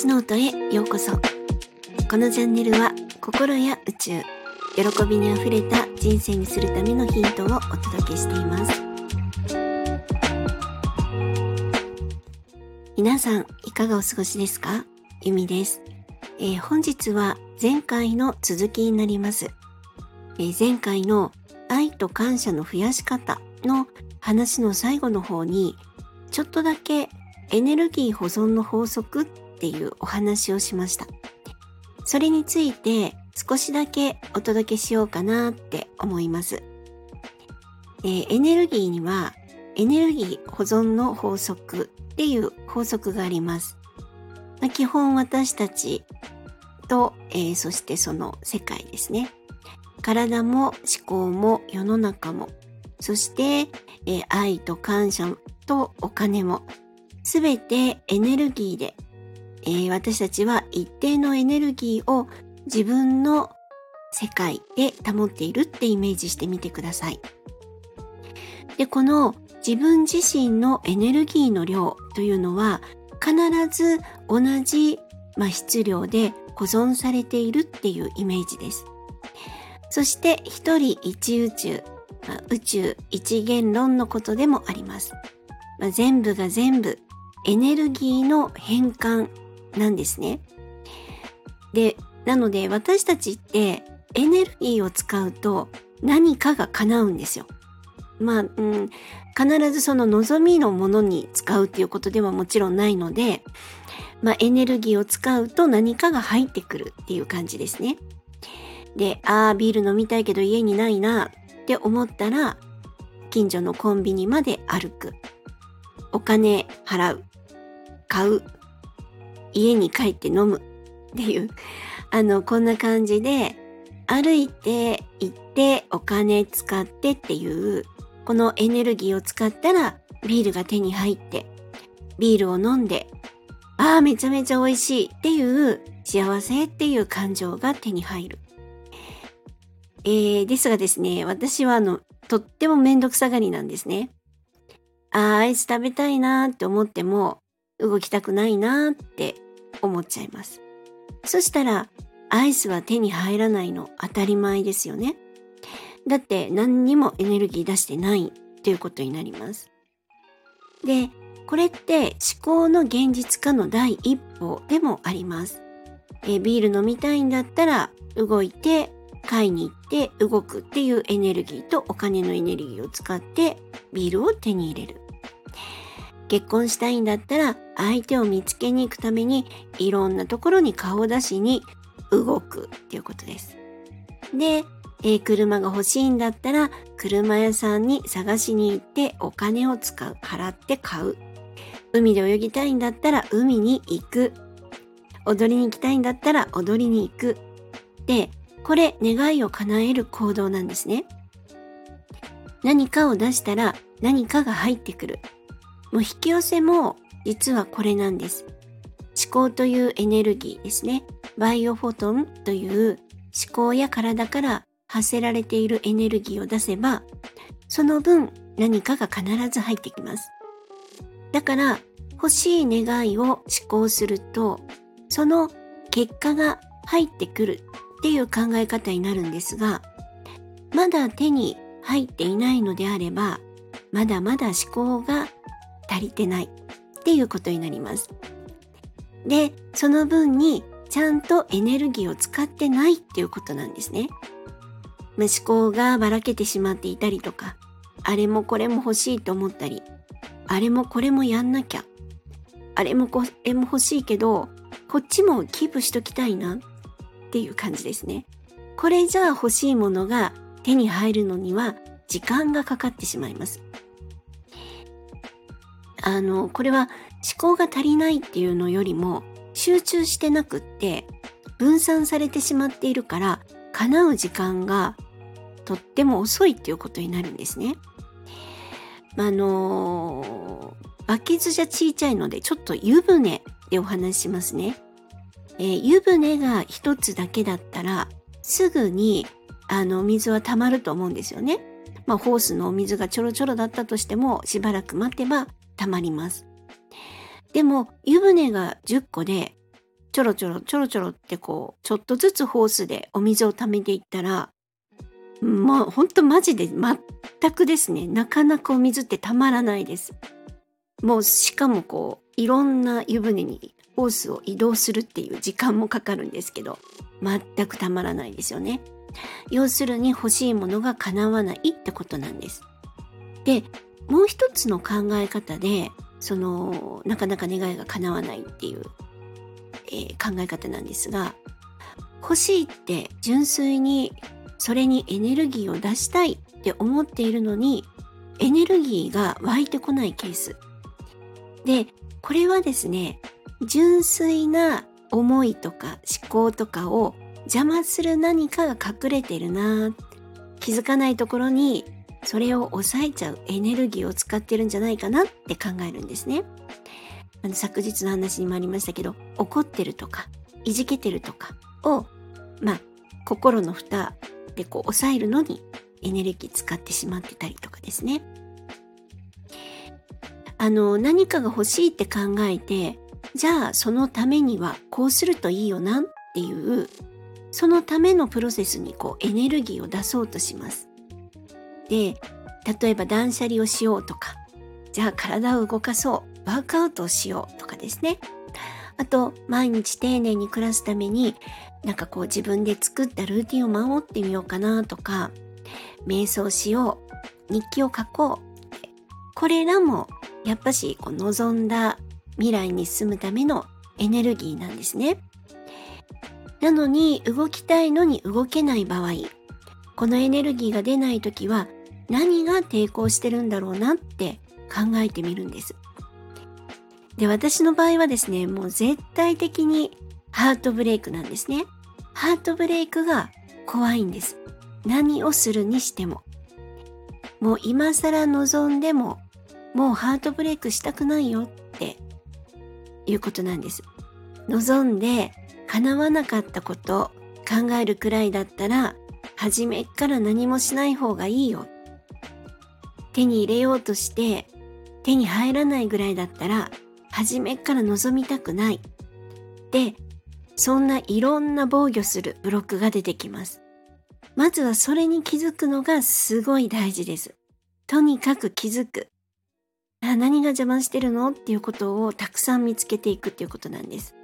話ノートへようこそ。このチャンネルは心や宇宙、喜びにあふれた人生にするためのヒントをお届けしています。皆さん、いかがお過ごしですか？ゆみです、えー、本日は前回の続きになります。えー、前回の愛と感謝の増やし方の話の最後の方に、ちょっとだけエネルギー保存の法則っていうお話をしました。それについて少しだけお届けしようかなって思います。えー、エネルギーにはエネルギー保存の法則っていう法則があります。まあ、基本私たちと、えー、そしてその世界ですね。体も思考も世の中も、そして、えー、愛と感謝とお金も、すべてエネルギーで、えー、私たちは一定のエネルギーを自分の世界で保っているってイメージしてみてください。で、この自分自身のエネルギーの量というのは必ず同じ、まあ、質量で保存されているっていうイメージです。そして一人一宇宙、まあ、宇宙一元論のことでもあります。まあ、全部が全部エネルギーの変換なんですね。で、なので私たちってエネルギーを使うと何かが叶うんですよ。まあ、うん、必ずその望みのものに使うっていうことではもちろんないので、まあ、エネルギーを使うと何かが入ってくるっていう感じですね。で、ああ、ビール飲みたいけど家にないなって思ったら、近所のコンビニまで歩く。お金払う。買う。家に帰って飲む。っていう、あの、こんな感じで、歩いて行ってお金使ってっていうこのエネルギーを使ったらビールが手に入って、ビールを飲んで、ああ、めちゃめちゃ美味しいっていう幸せっていう感情が手に入る。えー、ですがですね、私はあの、とってもめんどくさがりなんですね。ああ、アイス食べたいなーって思っても、動きたくないなって思っちゃいます。そしたら、アイスは手に入らないの当たり前ですよね。だって何にもエネルギー出してないっていうことになります。で、これって思考の現実化の第一歩でもあります。えビール飲みたいんだったら動いて買いに行って動くっていうエネルギーとお金のエネルギーを使ってビールを手に入れる。結婚したいんだったら相手を見つけに行くためにいろんなところに顔を出しに動くっていうことです。で、えー、車が欲しいんだったら、車屋さんに探しに行ってお金を使う。払って買う。海で泳ぎたいんだったら海に行く。踊りに行きたいんだったら踊りに行く。で、これ願いを叶える行動なんですね。何かを出したら何かが入ってくる。もう引き寄せも実はこれなんです。思考というエネルギーですね。バイオフォトンという思考や体から発せられているエネルギーを出せば、その分何かが必ず入ってきます。だから欲しい願いを思考すると、その結果が入ってくるっていう考え方になるんですが、まだ手に入っていないのであれば、まだまだ思考が足りてないっていうことになります。で、その分にちゃんとエネルギーを使ってないっていうことなんですね。息子がばらけてしまっていたりとか、あれもこれも欲しいと思ったり、あれもこれもやんなきゃ、あれもこれも欲しいけど、こっちもキープしときたいなっていう感じですね。これじゃあ欲しいものが手に入るのには時間がかかってしまいます。あの、これは思考が足りないっていうのよりも集中してなくって分散されてしまっているから叶う時間がとっても遅いっていうことになるんですね。あのバケツじゃ小さいのでちょっと湯船でお話ししますね。えー、湯船が一つだけだったらすぐにあの水は溜まると思うんですよね。まあホースのお水がちょろちょろだったとしてもしばらく待てば溜まります。でも湯船が10個でちょろちょろちょろちょろってこう、ちょっとずつホースでお水を溜めていったら、まあほんとマジで全くですね、なかなかお水ってたまらないです。もうしかもこう、いろんな湯船にホースを移動するっていう時間もかかるんですけど、全くたまらないですよね。要するに欲しいものが叶わないってことなんです。で、もう一つの考え方で、その、なかなか願いが叶わないっていうえー、考え方なんですが欲しいって純粋にそれにエネルギーを出したいって思っているのにエネルギーが湧いてこないケース。でこれはですね純粋な思いとか思考とかを邪魔する何かが隠れてるな気づかないところにそれを抑えちゃうエネルギーを使ってるんじゃないかなって考えるんですね。あの昨日の話にもありましたけど怒ってるとかいじけてるとかをまあ心の蓋でこう抑えるのにエネルギー使ってしまってたりとかですね。あの何かが欲しいって考えてじゃあそのためにはこうするといいよなっていうそのためのプロセスにこうエネルギーを出そうとします。で例えば断捨離をしようとかじゃあ体を動かそうワークアウトをしようとかですね。あと、毎日丁寧に暮らすために、なんかこう自分で作ったルーティンを守ってみようかなとか、瞑想しよう、日記を書こう。これらも、やっぱしこう望んだ未来に進むためのエネルギーなんですね。なのに、動きたいのに動けない場合、このエネルギーが出ない時は、何が抵抗してるんだろうなって考えてみるんです。で、私の場合はですね、もう絶対的にハートブレイクなんですね。ハートブレイクが怖いんです。何をするにしても。もう今更望んでも、もうハートブレイクしたくないよっていうことなんです。望んで叶わなかったこと考えるくらいだったら、初めから何もしない方がいいよ。手に入れようとして手に入らないぐらいだったら初めから望みたくない。で、そんないろんな防御するブロックが出てきます。まずはそれに気づくのがすごい大事です。とにかく気づく。あ何が邪魔してるの？っていうことをたくさん見つけていくっていうことなんです。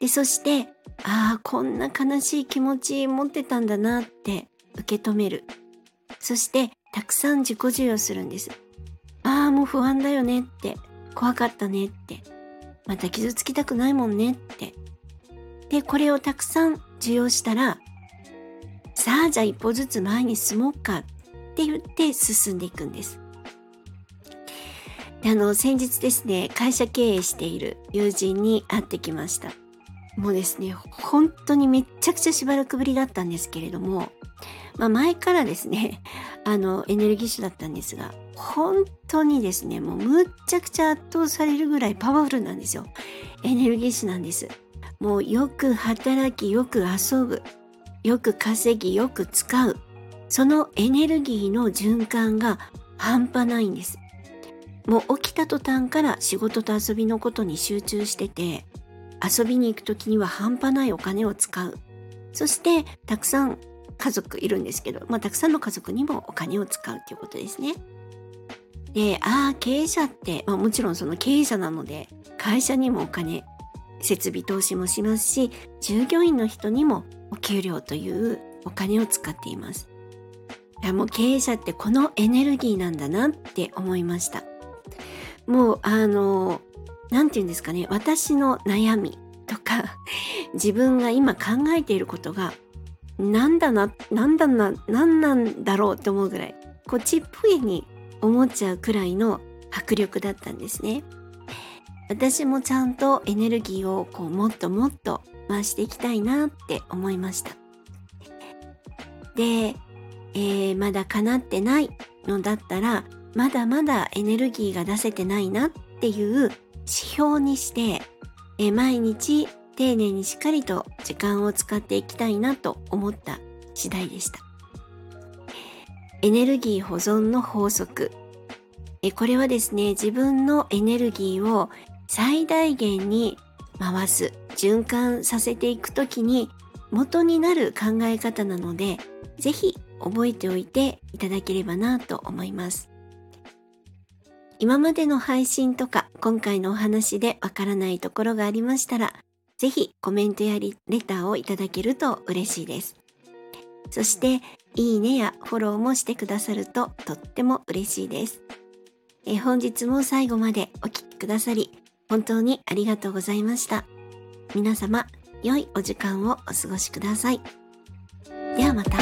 で、そして、ああ、こんな悲しい気持ち持ってたんだなって受け止める。そして、たくさん自己授与するんです。ああ、もう不安だよねって怖かったねって。また傷つきたくないもんねって。で、これをたくさん受容したら、さあじゃあ一歩ずつ前に進もうかって言って進んでいくんです。であの、先日ですね、会社経営している友人に会ってきました。もうですね、本当にめっちゃくちゃしばらくぶりだったんですけれども、まあ、前からですね、あの、エネルギッシュだったんですが、本当にですね、もうむっちゃくちゃ圧倒されるぐらいパワフルなんですよ。エネルギッシュなんです。もうよく働き、よく遊ぶ、よく稼ぎ、よく使う。そのエネルギーの循環が半端ないんです。もう起きた途端から仕事と遊びのことに集中してて、遊びに行く時には半端ないお金を使う。そしてたくさん家族いるんですけど、まあ、たくさんの家族にもお金を使うっていうことですね。で、ああ、経営者って、まあ、もちろんその経営者なので、会社にもお金、設備投資もしますし、従業員の人にもお給料というお金を使っています。いやもう経営者ってこのエネルギーなんだなって思いました。もう、あの、なんて言うんですかね、私の悩みとか、自分が今考えていることがなんだな、なんだな、なんなんだろうって思うぐらい、こうちっぽいに思っちゃうくらいの迫力だったんですね。私もちゃんとエネルギーをこうもっともっと回していきたいなって思いました。で、えー、まだ叶ってないのだったら、まだまだエネルギーが出せてないなっていう指標にして、えー、毎日丁寧にしっかりと時間を使っていきたいなと思った次第でした。エネルギー保存の法則。これはですね、自分のエネルギーを最大限に回す、循環させていくときに元になる考え方なので、ぜひ覚えておいていただければなと思います。今までの配信とか今回のお話でわからないところがありましたら、ぜひコメントやレターをいただけると嬉しいです。そして、いいねやフォローもしてくださるととっても嬉しいです。え本日も最後までお聴きくださり、本当にありがとうございました。皆様、良いお時間をお過ごしください。ではまた。